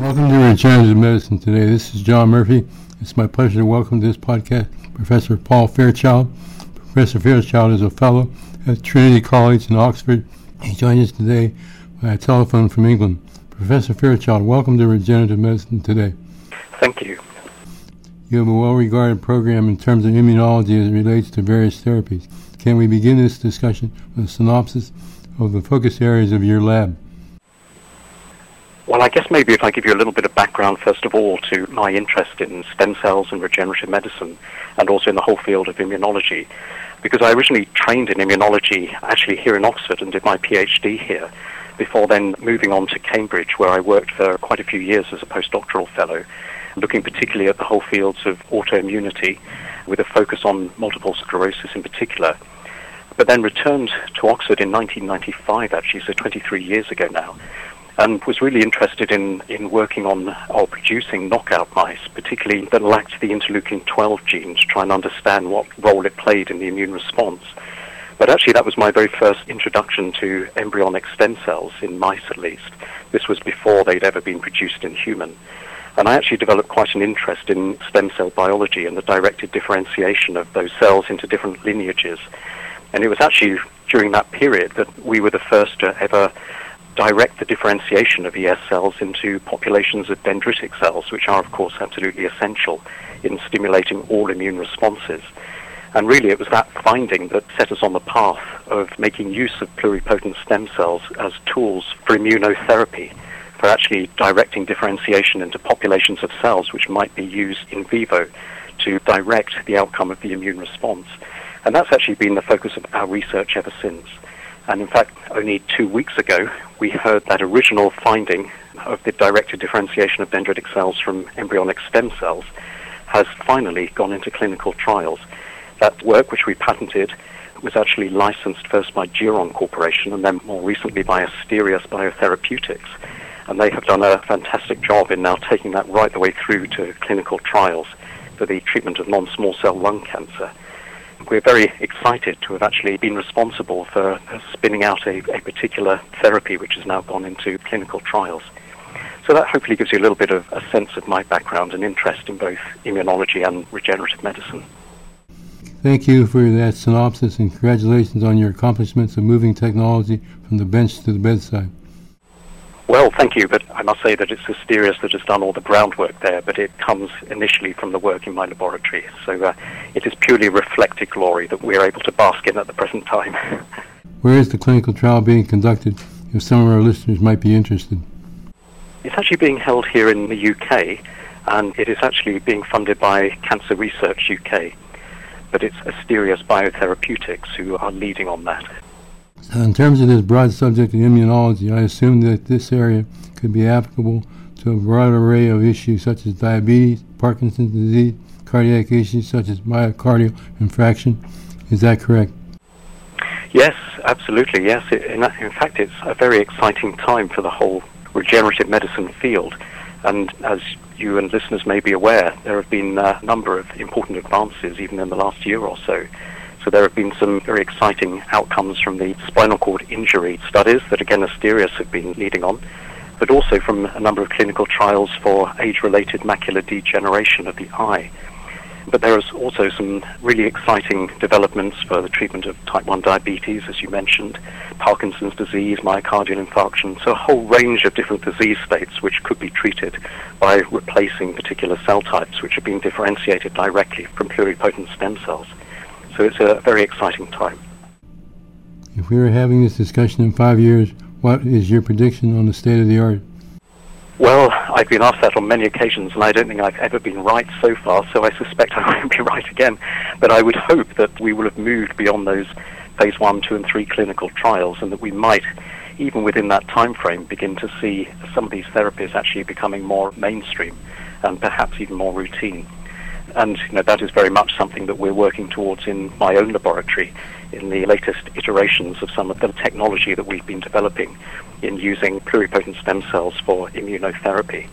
Welcome to Regenerative Medicine today. This is John Murphy. It's my pleasure to welcome to this podcast Professor Paul Fairchild. Professor Fairchild is a fellow at Trinity College in Oxford. He joins us today by telephone from England. Professor Fairchild, welcome to Regenerative Medicine today. Thank you. You have a well-regarded program in terms of immunology as it relates to various therapies. Can we begin this discussion with a synopsis of the focus areas of your lab? Well, I guess maybe if I give you a little bit of background, first of all, to my interest in stem cells and regenerative medicine, and also in the whole field of immunology, because I originally trained in immunology actually here in Oxford and did my PhD here, before then moving on to Cambridge, where I worked for quite a few years as a postdoctoral fellow, looking particularly at the whole fields of autoimmunity, with a focus on multiple sclerosis in particular. But then returned to Oxford in 1995, actually, so 23 years ago now and was really interested in, in working on or producing knockout mice, particularly that lacked the interleukin 12 gene to try and understand what role it played in the immune response. But actually, that was my very first introduction to embryonic stem cells, in mice at least. This was before they'd ever been produced in human. And I actually developed quite an interest in stem cell biology and the directed differentiation of those cells into different lineages. And it was actually during that period that we were the first to ever direct the differentiation of ES cells into populations of dendritic cells, which are, of course, absolutely essential in stimulating all immune responses. And really, it was that finding that set us on the path of making use of pluripotent stem cells as tools for immunotherapy, for actually directing differentiation into populations of cells which might be used in vivo to direct the outcome of the immune response. And that's actually been the focus of our research ever since. And in fact, only two weeks ago, we heard that original finding of the directed differentiation of dendritic cells from embryonic stem cells has finally gone into clinical trials. That work, which we patented, was actually licensed first by Geron Corporation and then more recently by Asterias Biotherapeutics. And they have done a fantastic job in now taking that right the way through to clinical trials for the treatment of non-small cell lung cancer we're very excited to have actually been responsible for spinning out a, a particular therapy which has now gone into clinical trials. So that hopefully gives you a little bit of a sense of my background and interest in both immunology and regenerative medicine. Thank you for that synopsis and congratulations on your accomplishments of moving technology from the bench to the bedside. Well, thank you, but I must say that it's Asterias that has done all the groundwork there, but it comes initially from the work in my laboratory. So uh, it is purely reflected glory that we're able to bask in at the present time. Where is the clinical trial being conducted, if some of our listeners might be interested? It's actually being held here in the UK, and it is actually being funded by Cancer Research UK. But it's Asterias Biotherapeutics who are leading on that. Uh, in terms of this broad subject of immunology, I assume that this area could be applicable to a broad array of issues such as diabetes, Parkinson's disease, cardiac issues such as myocardial infarction. Is that correct? Yes, absolutely. Yes. In, in fact, it's a very exciting time for the whole regenerative medicine field. And as you and listeners may be aware, there have been uh, a number of important advances even in the last year or so so there have been some very exciting outcomes from the spinal cord injury studies that again Asterias have been leading on, but also from a number of clinical trials for age-related macular degeneration of the eye. But there is also some really exciting developments for the treatment of type 1 diabetes, as you mentioned, Parkinson's disease, myocardial infarction, so a whole range of different disease states which could be treated by replacing particular cell types which have been differentiated directly from pluripotent stem cells. So it's a very exciting time. If we were having this discussion in five years, what is your prediction on the state of the art? Well, I've been asked that on many occasions, and I don't think I've ever been right so far, so I suspect I won't be right again. But I would hope that we will have moved beyond those phase one, two, and three clinical trials, and that we might, even within that time frame, begin to see some of these therapies actually becoming more mainstream and perhaps even more routine. And you know, that is very much something that we're working towards in my own laboratory in the latest iterations of some of the technology that we've been developing in using pluripotent stem cells for immunotherapy.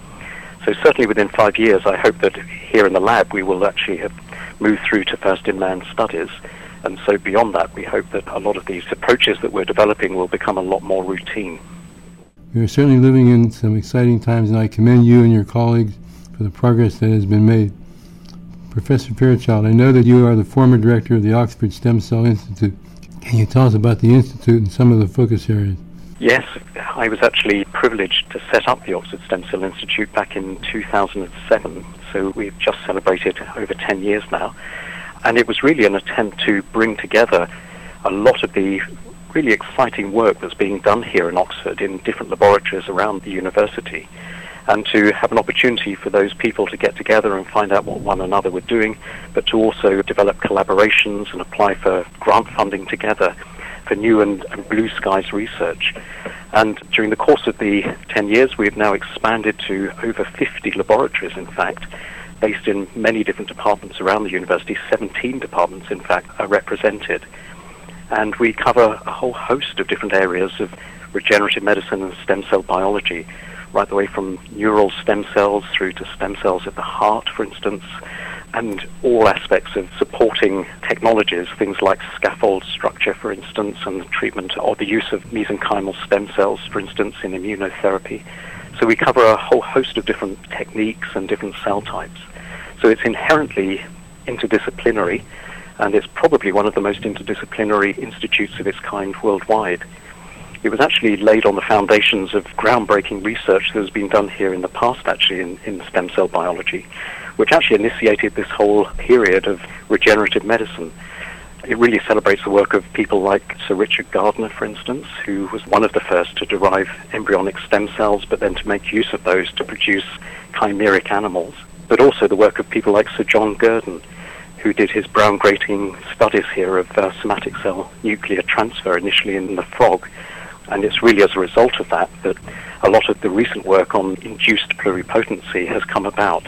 So certainly within five years, I hope that here in the lab we will actually have moved through to first-in-man studies. And so beyond that, we hope that a lot of these approaches that we're developing will become a lot more routine. You're certainly living in some exciting times, and I commend you and your colleagues for the progress that has been made. Professor Fairchild, I know that you are the former director of the Oxford Stem Cell Institute. Can you tell us about the Institute and some of the focus areas? Yes, I was actually privileged to set up the Oxford Stem Cell Institute back in 2007, so we've just celebrated over 10 years now. And it was really an attempt to bring together a lot of the really exciting work that's being done here in Oxford in different laboratories around the university and to have an opportunity for those people to get together and find out what one another were doing, but to also develop collaborations and apply for grant funding together for new and, and blue skies research. And during the course of the 10 years, we have now expanded to over 50 laboratories, in fact, based in many different departments around the university. 17 departments, in fact, are represented and we cover a whole host of different areas of regenerative medicine and stem cell biology, right the way from neural stem cells through to stem cells at the heart, for instance, and all aspects of supporting technologies, things like scaffold structure, for instance, and the treatment or the use of mesenchymal stem cells, for instance, in immunotherapy. So we cover a whole host of different techniques and different cell types. So it's inherently interdisciplinary and it's probably one of the most interdisciplinary institutes of its kind worldwide. It was actually laid on the foundations of groundbreaking research that has been done here in the past, actually, in, in stem cell biology, which actually initiated this whole period of regenerative medicine. It really celebrates the work of people like Sir Richard Gardner, for instance, who was one of the first to derive embryonic stem cells, but then to make use of those to produce chimeric animals. But also the work of people like Sir John Gurdon, who did his brown grating studies here of uh, somatic cell nuclear transfer initially in the frog. And it's really as a result of that that a lot of the recent work on induced pluripotency has come about.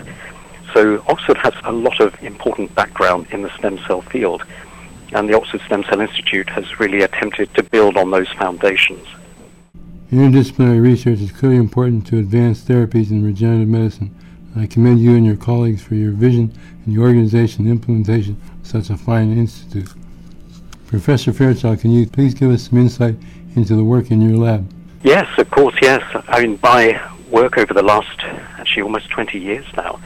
So Oxford has a lot of important background in the stem cell field, and the Oxford Stem Cell Institute has really attempted to build on those foundations. Interdisciplinary research is clearly important to advance therapies in regenerative medicine. I commend you and your colleagues for your vision and your organization and implementation of such a fine institute. Professor Fairchild, can you please give us some insight into the work in your lab? Yes, of course, yes. I mean, my work over the last, actually almost 20 years now,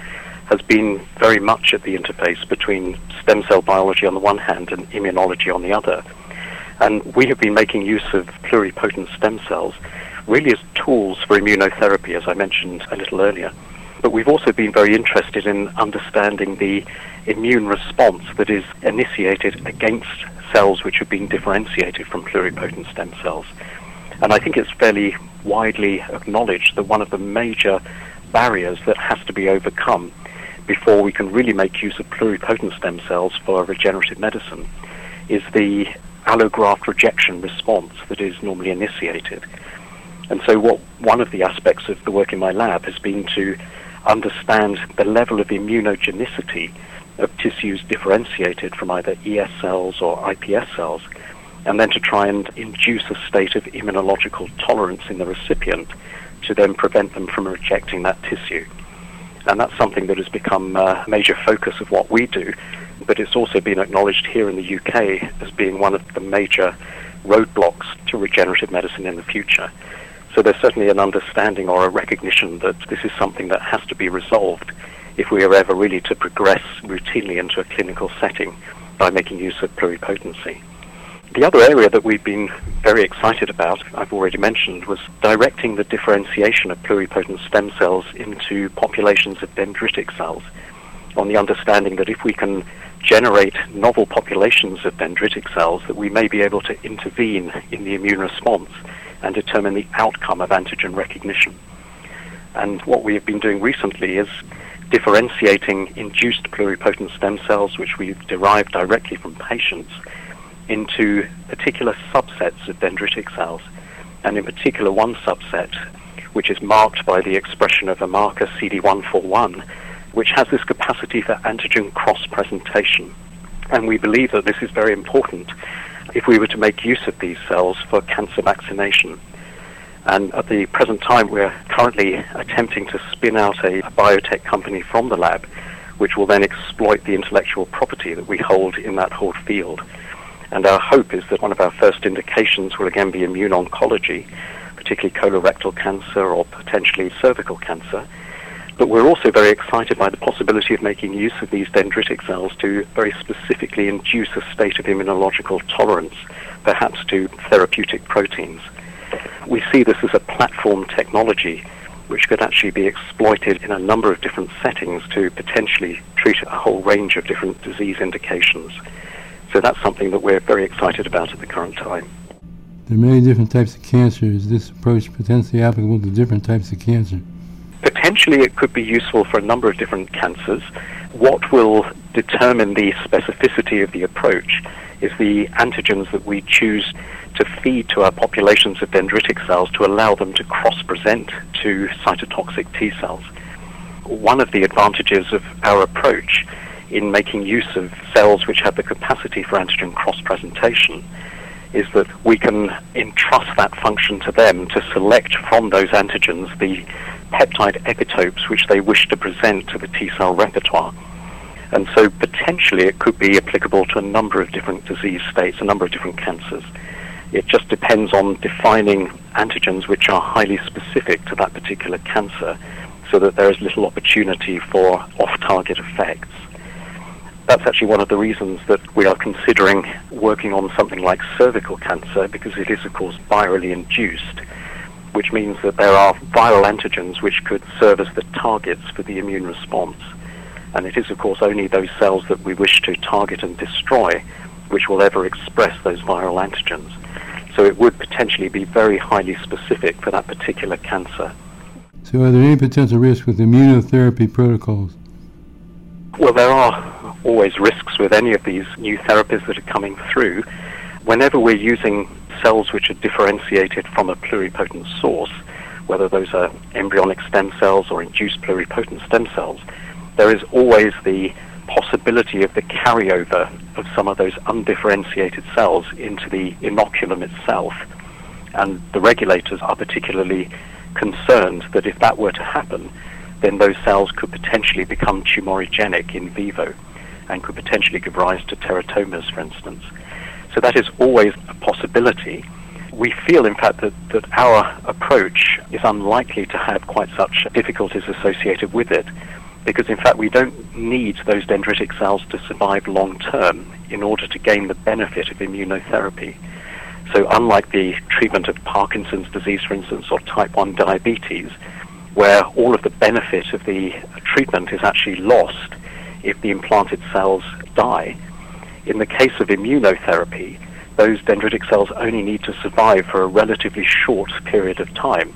has been very much at the interface between stem cell biology on the one hand and immunology on the other. And we have been making use of pluripotent stem cells really as tools for immunotherapy, as I mentioned a little earlier. But we've also been very interested in understanding the immune response that is initiated against cells which have been differentiated from pluripotent stem cells. And I think it's fairly widely acknowledged that one of the major barriers that has to be overcome before we can really make use of pluripotent stem cells for regenerative medicine is the allograft rejection response that is normally initiated. And so what one of the aspects of the work in my lab has been to understand the level of immunogenicity of tissues differentiated from either ES cells or iPS cells, and then to try and induce a state of immunological tolerance in the recipient to then prevent them from rejecting that tissue. And that's something that has become uh, a major focus of what we do, but it's also been acknowledged here in the UK as being one of the major roadblocks to regenerative medicine in the future. So there's certainly an understanding or a recognition that this is something that has to be resolved if we are ever really to progress routinely into a clinical setting by making use of pluripotency. The other area that we've been very excited about, I've already mentioned, was directing the differentiation of pluripotent stem cells into populations of dendritic cells on the understanding that if we can generate novel populations of dendritic cells, that we may be able to intervene in the immune response and determine the outcome of antigen recognition. And what we have been doing recently is differentiating induced pluripotent stem cells, which we've derived directly from patients, into particular subsets of dendritic cells, and in particular one subset, which is marked by the expression of a marker CD141, which has this capacity for antigen cross-presentation. And we believe that this is very important if we were to make use of these cells for cancer vaccination. And at the present time, we're currently attempting to spin out a, a biotech company from the lab, which will then exploit the intellectual property that we hold in that whole field. And our hope is that one of our first indications will again be immune oncology, particularly colorectal cancer or potentially cervical cancer. But we're also very excited by the possibility of making use of these dendritic cells to very specifically induce a state of immunological tolerance, perhaps to therapeutic proteins. We see this as a platform technology which could actually be exploited in a number of different settings to potentially treat a whole range of different disease indications. So that's something that we're very excited about at the current time. There are many different types of cancer. Is this approach potentially applicable to different types of cancer? Potentially, it could be useful for a number of different cancers. What will determine the specificity of the approach is the antigens that we choose to feed to our populations of dendritic cells to allow them to cross-present to cytotoxic T cells. One of the advantages of our approach in making use of cells which have the capacity for antigen cross-presentation is that we can entrust that function to them to select from those antigens the peptide epitopes which they wish to present to the T cell repertoire. And so potentially it could be applicable to a number of different disease states, a number of different cancers. It just depends on defining antigens which are highly specific to that particular cancer so that there is little opportunity for off-target effects that's actually one of the reasons that we are considering working on something like cervical cancer because it is, of course, virally induced, which means that there are viral antigens which could serve as the targets for the immune response. And it is, of course, only those cells that we wish to target and destroy which will ever express those viral antigens. So it would potentially be very highly specific for that particular cancer. So are there any potential risks with immunotherapy protocols? Well, there are always risks with any of these new therapies that are coming through. Whenever we're using cells which are differentiated from a pluripotent source, whether those are embryonic stem cells or induced pluripotent stem cells, there is always the possibility of the carryover of some of those undifferentiated cells into the inoculum itself. And the regulators are particularly concerned that if that were to happen, then those cells could potentially become tumorigenic in vivo and could potentially give rise to teratomas, for instance. So that is always a possibility. We feel, in fact, that, that our approach is unlikely to have quite such difficulties associated with it because, in fact, we don't need those dendritic cells to survive long term in order to gain the benefit of immunotherapy. So, unlike the treatment of Parkinson's disease, for instance, or type 1 diabetes, where all of the benefit of the treatment is actually lost if the implanted cells die. In the case of immunotherapy, those dendritic cells only need to survive for a relatively short period of time.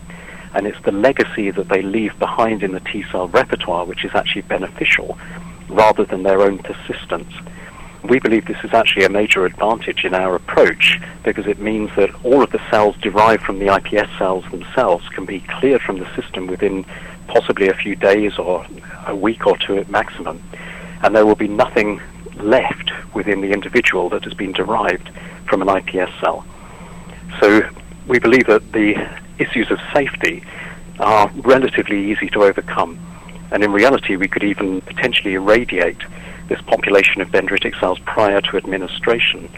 And it's the legacy that they leave behind in the T cell repertoire which is actually beneficial rather than their own persistence we believe this is actually a major advantage in our approach because it means that all of the cells derived from the iPS cells themselves can be cleared from the system within possibly a few days or a week or two at maximum. And there will be nothing left within the individual that has been derived from an iPS cell. So we believe that the issues of safety are relatively easy to overcome. And in reality, we could even potentially irradiate this population of dendritic cells prior to administration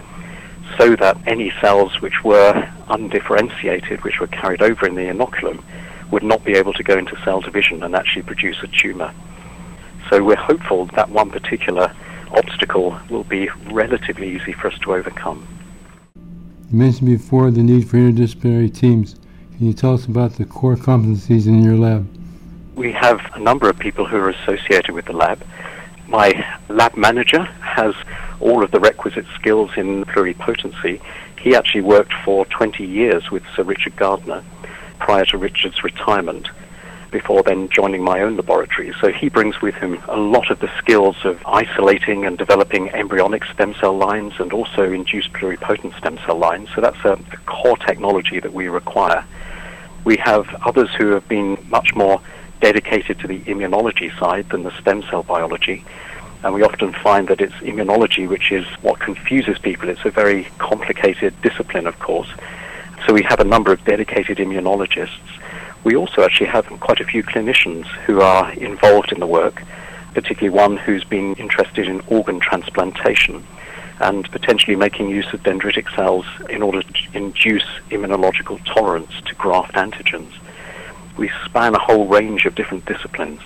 so that any cells which were undifferentiated, which were carried over in the inoculum, would not be able to go into cell division and actually produce a tumor. So we're hopeful that one particular obstacle will be relatively easy for us to overcome. You mentioned before the need for interdisciplinary teams. Can you tell us about the core competencies in your lab? We have a number of people who are associated with the lab my lab manager has all of the requisite skills in pluripotency. He actually worked for 20 years with Sir Richard Gardner prior to Richard's retirement before then joining my own laboratory. So he brings with him a lot of the skills of isolating and developing embryonic stem cell lines and also induced pluripotent stem cell lines. So that's a, a core technology that we require. We have others who have been much more dedicated to the immunology side than the stem cell biology. And we often find that it's immunology which is what confuses people. It's a very complicated discipline, of course. so we have a number of dedicated immunologists. We also actually have quite a few clinicians who are involved in the work, particularly one who's been interested in organ transplantation and potentially making use of dendritic cells in order to induce immunological tolerance to graft antigens. We span a whole range of different disciplines.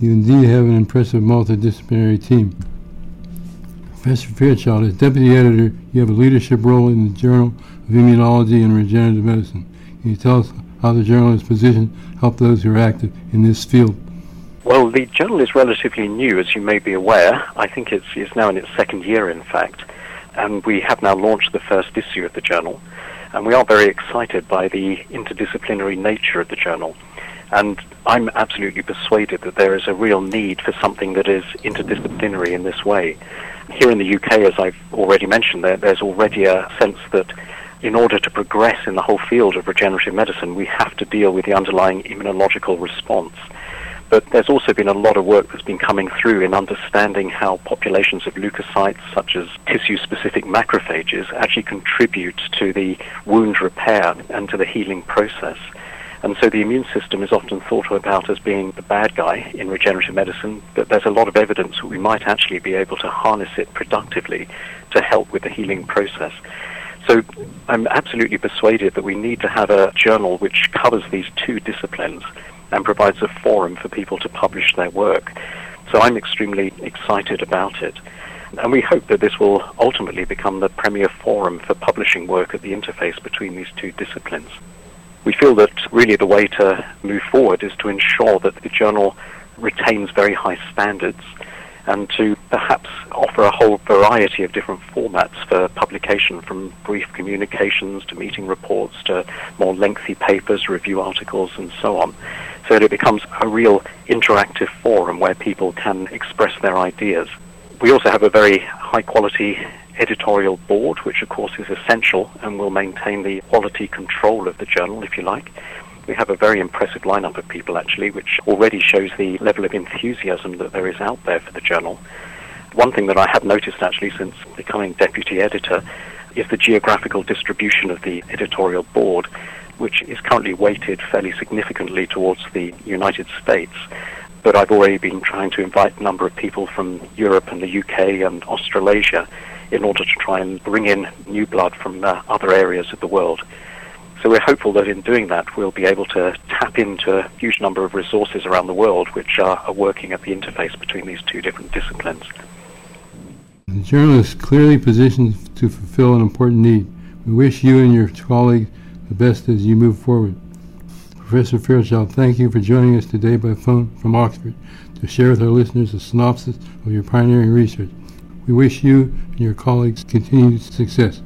You indeed have an impressive multidisciplinary team. Professor Fairchild, as deputy editor, you have a leadership role in the Journal of Immunology and Regenerative Medicine. Can you tell us how the journal is positioned to those who are active in this field? Well, the journal is relatively new, as you may be aware. I think it's, it's now in its second year, in fact. And we have now launched the first issue of the journal. And we are very excited by the interdisciplinary nature of the journal. And I'm absolutely persuaded that there is a real need for something that is interdisciplinary in this way. Here in the UK, as I've already mentioned, there, there's already a sense that in order to progress in the whole field of regenerative medicine, we have to deal with the underlying immunological response. But there's also been a lot of work that's been coming through in understanding how populations of leukocytes, such as tissue-specific macrophages, actually contribute to the wound repair and to the healing process. And so the immune system is often thought about as being the bad guy in regenerative medicine, but there's a lot of evidence that we might actually be able to harness it productively to help with the healing process. So I'm absolutely persuaded that we need to have a journal which covers these two disciplines and provides a forum for people to publish their work. So I'm extremely excited about it. And we hope that this will ultimately become the premier forum for publishing work at the interface between these two disciplines. We feel that really the way to move forward is to ensure that the journal retains very high standards and to perhaps offer a whole variety of different formats for publication from brief communications to meeting reports to more lengthy papers, review articles and so on so that it becomes a real interactive forum where people can express their ideas. We also have a very high quality editorial board, which of course is essential and will maintain the quality control of the journal, if you like. We have a very impressive lineup of people, actually, which already shows the level of enthusiasm that there is out there for the journal. One thing that I have noticed, actually, since becoming deputy editor, is the geographical distribution of the editorial board which is currently weighted fairly significantly towards the United States. But I've already been trying to invite a number of people from Europe and the UK and Australasia in order to try and bring in new blood from uh, other areas of the world. So we're hopeful that in doing that, we'll be able to tap into a huge number of resources around the world which are, are working at the interface between these two different disciplines. The journal is clearly positioned to fulfill an important need. We wish you and your colleagues the best as you move forward. Professor Fairchild, thank you for joining us today by phone from Oxford to share with our listeners a synopsis of your pioneering research. We wish you and your colleagues continued success.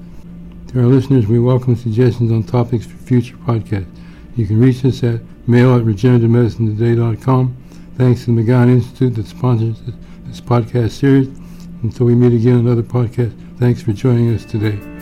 To our listeners, we welcome suggestions on topics for future podcasts. You can reach us at mail at regenerativemedicinetoday.com. Thanks to the McGowan Institute that sponsors this podcast series. Until we meet again another podcast, thanks for joining us today.